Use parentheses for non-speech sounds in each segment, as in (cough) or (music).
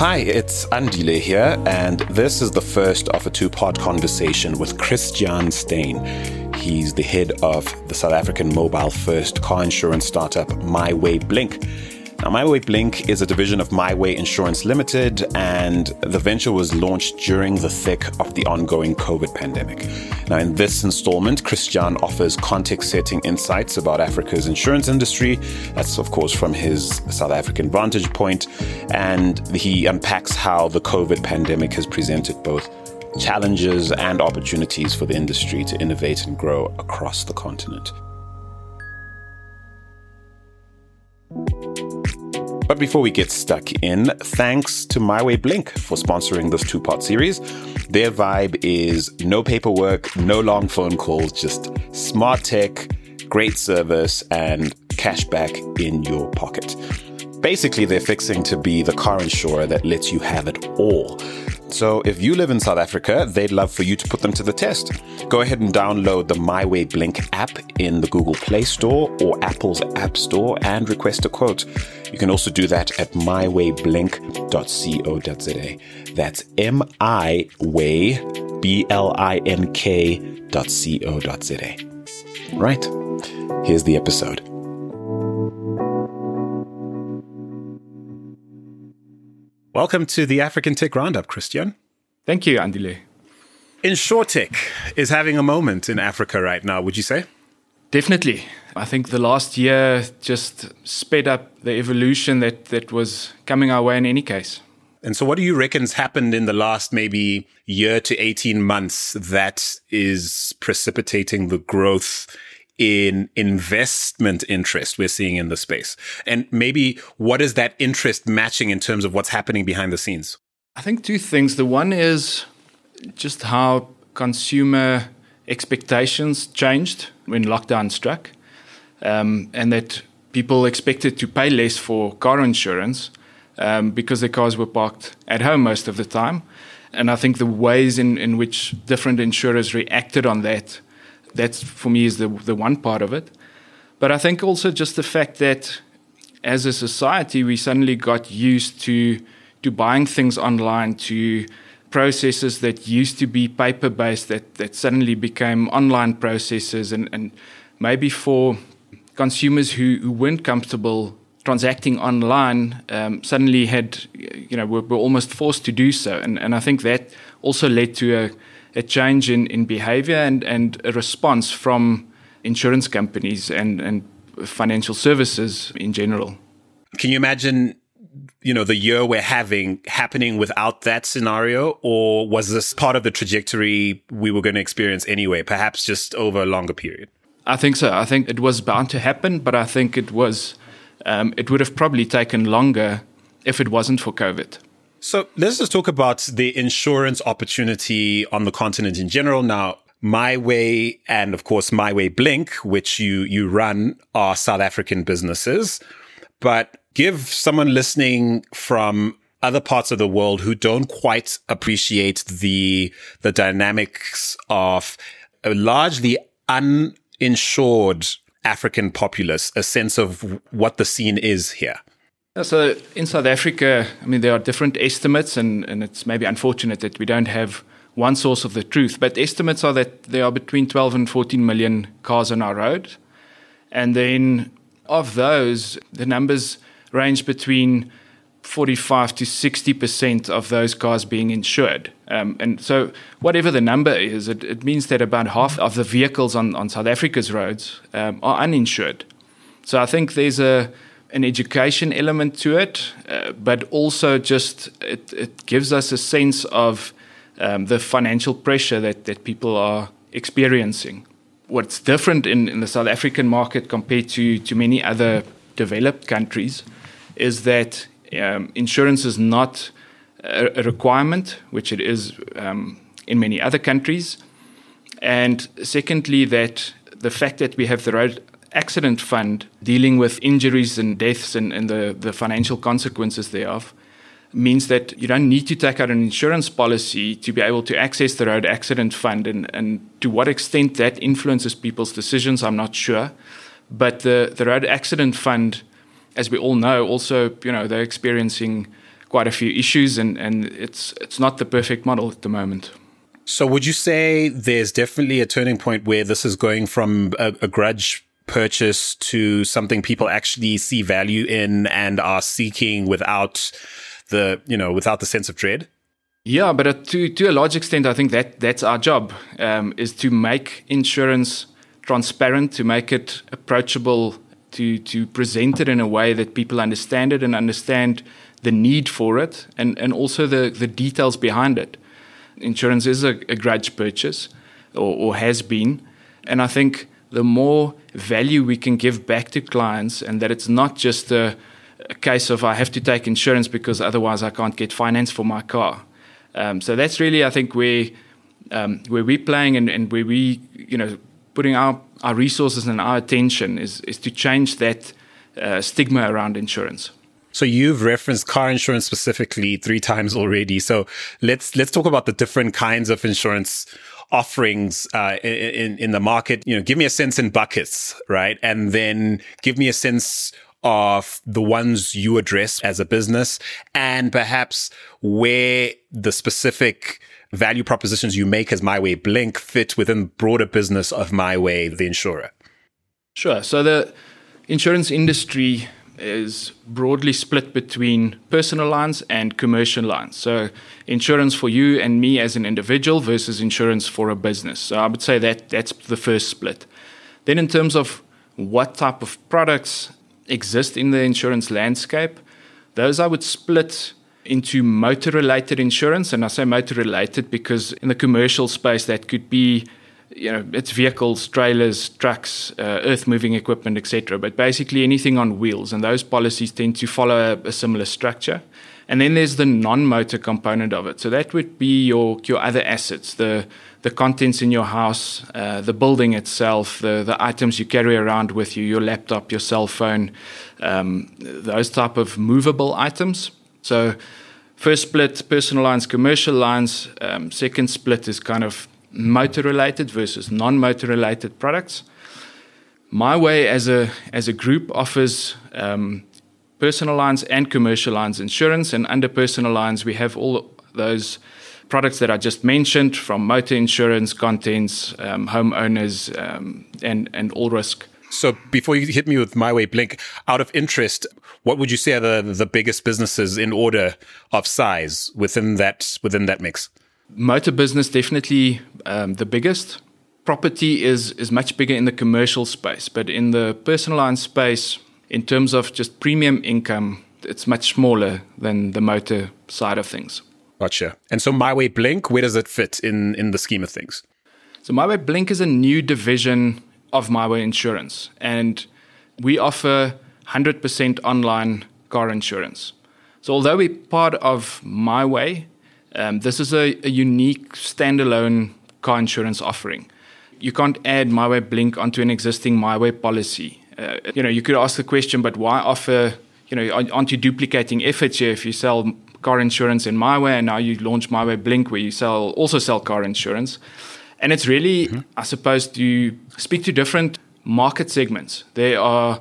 Hi, it's Andile here, and this is the first of a two part conversation with Christian Steyn. He's the head of the South African mobile first car insurance startup MiWay Blink. Now, MiWay Blink is a division of MiWay Insurance Limited, and the venture was launched during the thick of the ongoing COVID pandemic. Now, in this installment, Christian offers context setting insights about Africa's insurance industry. That's, of course, from his South African vantage point, and he unpacks how the COVID pandemic has presented both challenges and opportunities for the industry to innovate and grow across the continent. But before we get stuck in, thanks to MiWay Blink for sponsoring this two part series. Their vibe is no paperwork, no long phone calls, just smart tech, great service, and cash back in your pocket. Basically, they're fixing to be the car insurer that lets you have it all. So if you live in South Africa, they'd love for you to put them to the test. Go ahead and download the MiWay Blink app in the Google Play Store or Apple's App Store and request a quote. You can also do that at miwayblink.co.za. That's M I Way B L I N K dot co.za. Right. Here's the episode. Welcome to the African Tech Roundup, Christian. Thank you, Andile. InsurTech is having a moment in Africa right now, would you say? Definitely. I think the last year just sped up the evolution that, that was coming our way in any case. And so, what do you reckon's happened in the last maybe year to 18 months that is precipitating the growth in investment interest we're seeing in the space? And maybe what is that interest matching in terms of what's happening behind the scenes? I think two things. The one is just how consumer expectations changed when lockdown struck, um, and that people expected to pay less for car insurance um, because their cars were parked at home most of the time. And I think the ways in, in which different insurers reacted on that that's for me is the the one part of it. But I think also just the fact that as a society we suddenly got used to to buying things online to processes that used to be paper based that that suddenly became online processes and and maybe for consumers who, who weren't comfortable transacting online um, suddenly had you know were, were almost forced to do so and and I think that also led to a a change in, in behavior and, and a response from insurance companies and, and financial services in general. Can you imagine, you know, the year we're having happening without that scenario? Or was this part of the trajectory we were going to experience anyway, perhaps just over a longer period? I think so. I think it was bound to happen, but I think it was, um, it would have probably taken longer if it wasn't for COVID. So let's just talk about the insurance opportunity on the continent in general. Now, MiWay and of course MiWay Blink, which you you run, are South African businesses. But give someone listening from other parts of the world who don't quite appreciate the the dynamics of a largely uninsured African populace a sense of what the scene is here. So in South Africa, I mean, there are different estimates, and, and it's maybe unfortunate that we don't have one source of the truth. But estimates are that there are between 12 and 14 million cars on our road. And then of those, the numbers range between 45 to 60% of those cars being insured. Um, and so, whatever the number is, it, it, means that about half of the vehicles on, on South Africa's roads um, are uninsured. So, I think there's a an education element to it, uh, but also just it, it, gives us a sense of um, the financial pressure that, that people are experiencing. What's different in, in the South African market compared to, to many other developed countries is that um, insurance is not a, a, requirement, which it is um, in many other countries. And secondly, that the fact that we have the road accident fund dealing with injuries and deaths and, and the, the financial consequences thereof means that you don't need to take out an insurance policy to be able to access the road accident fund and, and to what extent that influences people's decisions i'm not sure but the, the road accident fund as we all know also you know they're experiencing quite a few issues, and, and it's it's not the perfect model at the moment. So, would you say there's definitely a turning point where this is going from a, a grudge purchase to something people actually see value in and are seeking without the you know without the sense of dread? Yeah, but to to a large extent, I think that that's our job um, is to make insurance transparent, to make it approachable, to to present it in a way that people understand it and understand the need for it, and and also the the details behind it. Insurance is a, a grudge purchase, or, or has been, and I think the more value we can give back to clients, and that it's not just a, a case of I have to take insurance because otherwise I can't get finance for my car. Um, so that's really, I think, where um, where we're playing and, and where we, you know, putting our, our resources and our attention is is to change that uh, stigma around insurance. So you've referenced car insurance specifically three times already. So let's let's talk about the different kinds of insurance offerings uh, in in the market. You know, give me a sense in buckets, right, and then give me a sense of the ones you address as a business and perhaps where the specific value propositions you make as MiWay Blink fit within broader business of MiWay, the insurer? Sure. So the insurance industry is broadly split between personal lines and commercial lines. So insurance for you and me as an individual versus insurance for a business. So I would say that that's the first split. Then in terms of what type of products exist in the insurance landscape, those I would split into motor related insurance. And I say motor related because in the commercial space, that could be you know it's vehicles trailers trucks uh, earth moving equipment etc but basically anything on wheels and those policies tend to follow a, a similar structure. And then there's the non-motor component of it. So that would be your your other assets the the contents in your house uh, the building itself the the items you carry around with you your laptop your cell phone um, those type of movable items. So, first split, personal lines, commercial lines. Um, second split is kind of motor related versus non motor related products. MiWay as a as a group offers um, personal lines and commercial lines insurance, and under personal lines we have all those products that I just mentioned, from motor insurance, contents, um, homeowners, um, and and all risk. So before you hit me with MiWay Blink, out of interest, what would you say are the, the biggest businesses in order of size within that within that mix? Motor business definitely um, the biggest. Property is is much bigger in the commercial space, but in the personal line space, in terms of just premium income, it's much smaller than the motor side of things. Gotcha. And so MiWay Blink, where does it fit in in the scheme of things? So MiWay Blink is a new division of MiWay Insurance, and we offer 100% online car insurance. So, although we're part of MiWay, um, this is a, a, unique standalone car insurance offering. You can't add MiWay Blink onto an existing MiWay policy. Uh, you know, you could ask the question, but why offer? You know, aren't you duplicating efforts here if you sell car insurance in MiWay and now you launch MiWay Blink where you sell also sell car insurance? And it's really, mm-hmm. I suppose, to speak to different market segments. There are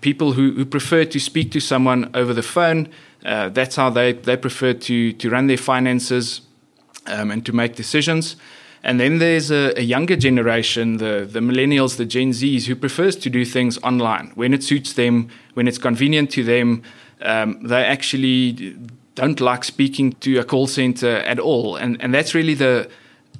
people who, who prefer to speak to someone over the phone. Uh, that's how they, they prefer to, to run their finances um, and to make decisions. And then there's a, a, younger generation, the, the millennials, the Gen Zs, who prefers to do things online when it suits them, when it's convenient to them. Um, they actually don't like speaking to a call center at all. And, and that's really the,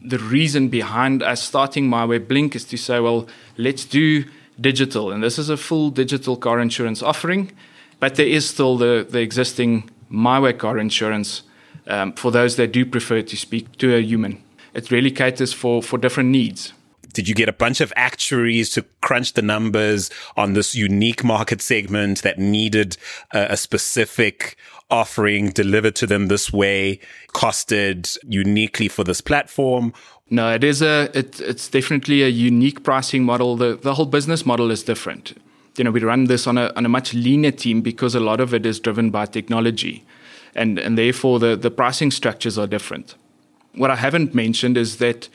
the reason behind us starting MiWay Blink is to say, well, let's do digital. And this is a full digital car insurance offering, but there is still the, the existing MiWay car insurance um, for those that do prefer to speak to a human. It really caters for, for different needs. Did you get a bunch of actuaries to crunch the numbers on this unique market segment that needed a, a specific offering delivered to them this way, costed uniquely for this platform? No, it is a it, it's definitely a unique pricing model. The the whole business model is different. You know, we run this on a on a much leaner team because a lot of it is driven by technology. And and therefore the, the pricing structures are different. What I haven't mentioned is that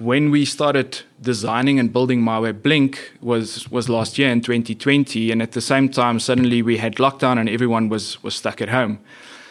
when we started designing and building MiWay Blink was was last year in 2020, and at the same time, suddenly we had lockdown and everyone was was stuck at home.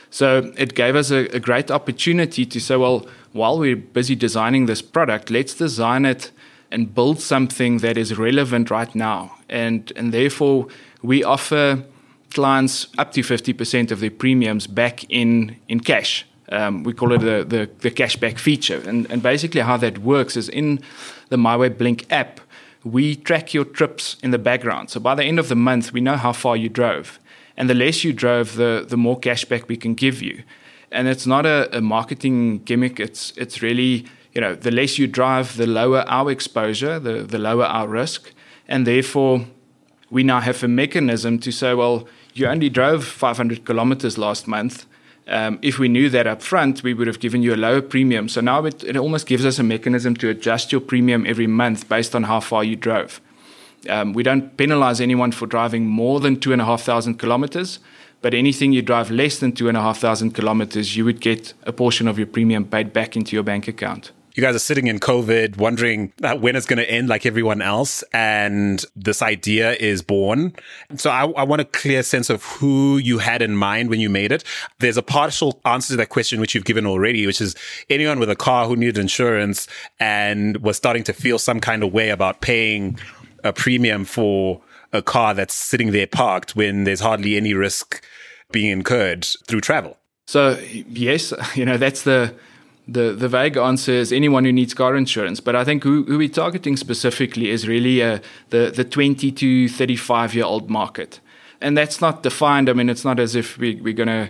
So it gave us a, a great opportunity to say, well, while we're busy designing this product, let's design it and build something that is relevant right now. And, and therefore, we offer clients up to 50% of their premiums back in, in cash. Um, we call it the, the, the cashback feature. And, and basically, how that works is in the MiWay Blink app, we track your trips in the background. So by the end of the month, we know how far you drove. And the less you drove, the, the more cashback we can give you. And it's not a, a marketing gimmick, it's, it's really you know, the less you drive, the lower our exposure, the, the lower our risk. And therefore, we now have a mechanism to say, well, you only drove 500 kilometers last month. Um, if we knew that up front, we would have given you a lower premium. So now it, it, almost gives us a mechanism to adjust your premium every month based on how far you drove. Um, we don't penalize anyone for driving more than 2,500 kilometers, but anything you drive less than 2,500 kilometers, you would get a portion of your premium paid back into your bank account you guys are sitting in COVID, wondering when it's going to end like everyone else. And this idea is born. So I, I, want a clear sense of who you had in mind when you made it. There's a partial answer to that question, which you've given already, which is anyone with a car who needed insurance and was starting to feel some kind of way about paying a premium for a car that's sitting there parked when there's hardly any risk being incurred through travel. So yes, you know, that's the, the the vague answer is anyone who needs car insurance. But I think who, who we're targeting specifically is really uh, the the 20 to 35 year old market, and that's not defined. I mean, it's not as if we, we're going to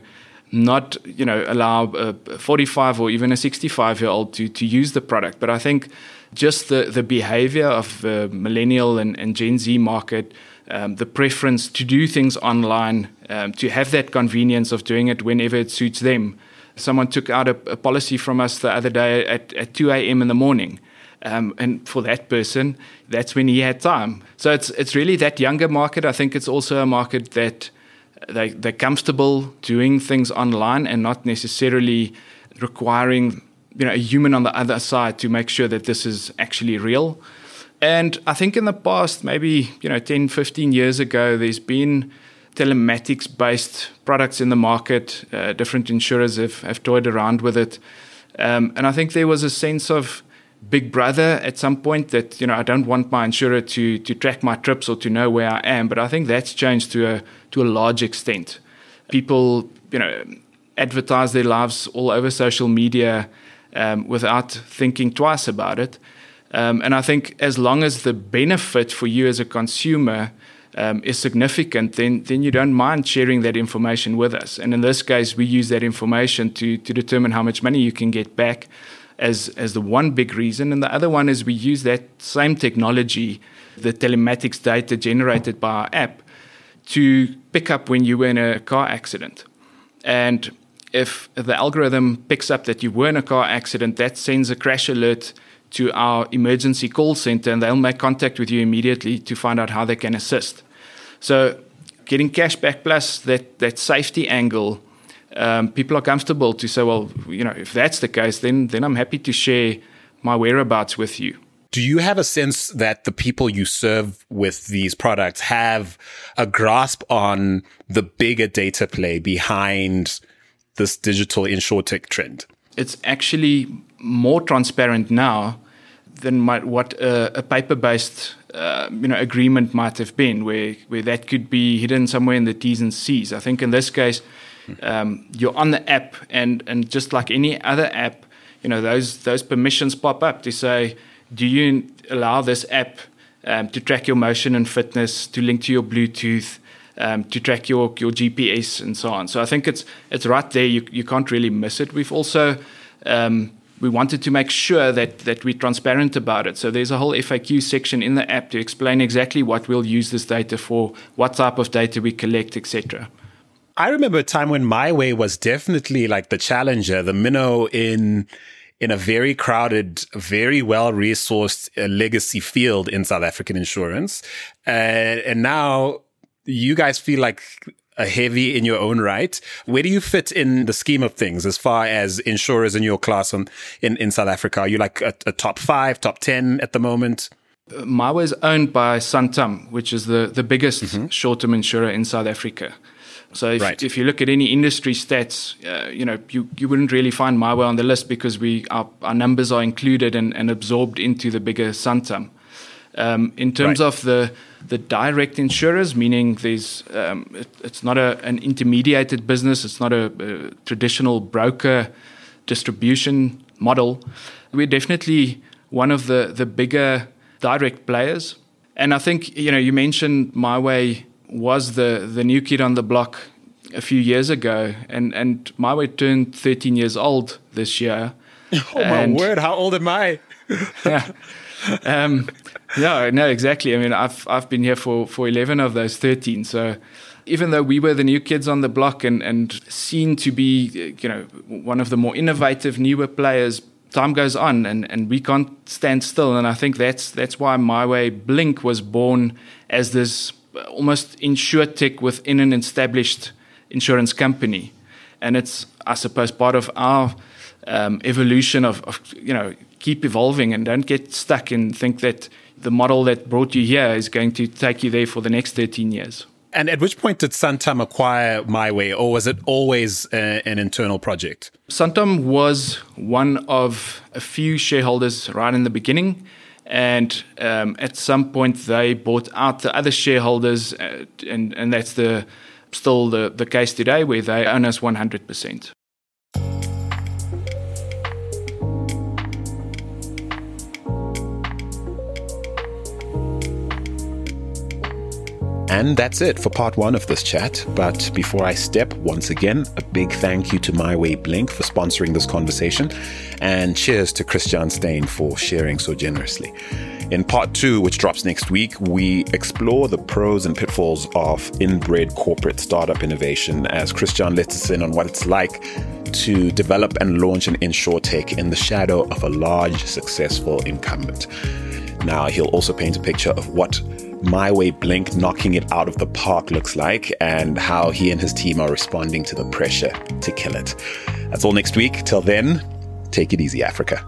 not you know allow a 45 or even a 65 year old to to use the product. But I think just the the behavior of the millennial and, and Gen Z market. Um, the preference to do things online, um, to have that convenience of doing it whenever it suits them, someone took out a, a policy from us the other day at, at 2 a.m. in the morning. Um, and for that person, that's when he had time. So it's it's really that younger market. I think it's also a market that they they're comfortable doing things online and not necessarily requiring you know a human on the other side to make sure that this is actually real. And I think in the past, maybe you know 10, 15 years ago, there's been telematics based products in the market. Uh, different insurers have, have toyed around with it. Um, and I think there was a sense of big brother at some point that, you know, I don't want my insurer to, to track my trips or to know where I am. But I think that's changed to a, to a large extent. People, you know, advertise their lives all over social media um, without thinking twice about it. Um, and I think as long as the benefit for you as a consumer um, is significant, then then you don't mind sharing that information with us. And in this case, we use that information to to determine how much money you can get back, as as the one big reason. And the other one is we use that same technology, the telematics data generated by our app, to pick up when you were in a car accident, and if the algorithm picks up that you were in a car accident, that sends a crash alert to our emergency call center and they'll make contact with you immediately to find out how they can assist. So, getting cash back plus that, that safety angle, um, people are comfortable to say, well, you know, if that's the case, then, then I'm happy to share my whereabouts with you. Do you have a sense that the people you serve with these products have a grasp on the bigger data play behind this digital insurtech trend? It's actually more transparent now than what a, a paper-based uh, you know agreement might have been, where where that could be hidden somewhere in the T's and C's. I think in this case, um, you're on the app, and and just like any other app, you know those those permissions pop up to say, do you allow this app um, to track your motion and fitness, to link to your Bluetooth? Um, to track your, your GPS and so on. So I think it's it's right there. You you can't really miss it. We've also um, we wanted to make sure that that we're transparent about it. So there's a whole FAQ section in the app to explain exactly what we'll use this data for, what type of data we collect, etc. I remember a time when MiWay was definitely like the challenger, the minnow in in a very crowded, very well resourced uh, legacy field in South African insurance, uh, and now you guys feel like a heavy in your own right. Where do you fit in the scheme of things as far as insurers in your class on, in, in South Africa? Are you like a, a top five, top 10 at the moment? MiWay is owned by Santam, which is the, the biggest mm-hmm. short term insurer in South Africa. So if, Right. if you look at any industry stats, uh, you know you, you wouldn't really find MiWay on the list because we our, our numbers are included and, and absorbed into the bigger Santam. Um, in terms Right. of the the direct insurers, meaning there's um, it, it's not a, an intermediated business, it's not a, a traditional broker distribution model. We're definitely one of the the bigger direct players, and I think you know you mentioned MiWay was the the new kid on the block a few years ago, and and MiWay turned 13 years old this year. (laughs) Oh my word! How old am I? yeah. (laughs) Um, no, no, exactly. I mean, I've I've been here for for eleven of those thirteen. So even though we were the new kids on the block and and seen to be you know one of the more innovative newer players, time goes on and and we can't stand still. And I think that's that's why MiWay Blink was born as this almost insurtech within an established insurance company, and it's I suppose part of our um, evolution of, of you know keep evolving and don't get stuck and think that the model that brought you here is going to take you there for the next 13 years. And at which point did Santam acquire MiWay, or was it always uh, an internal project? Santam was one of a few shareholders right in the beginning. And um, at some point, they bought out the other shareholders, uh, and, and that's the still the, the case today, where they own us 100%. And that's it for part one of this chat. But before I step, once again, a big thank you to MiWay Blink for sponsoring this conversation. And cheers to Christian Steyn for sharing so generously. In part two, which drops next week, we explore the pros and pitfalls of inbred corporate startup innovation as Christian lets us in on what it's like to develop and launch an inshore insurtech in the shadow of a large, successful incumbent. Now, he'll also paint a picture of what MiWay Blink knocking it out of the park looks like and how he and his team are responding to the pressure to kill it. That's all next week. Till then, take it easy, Africa.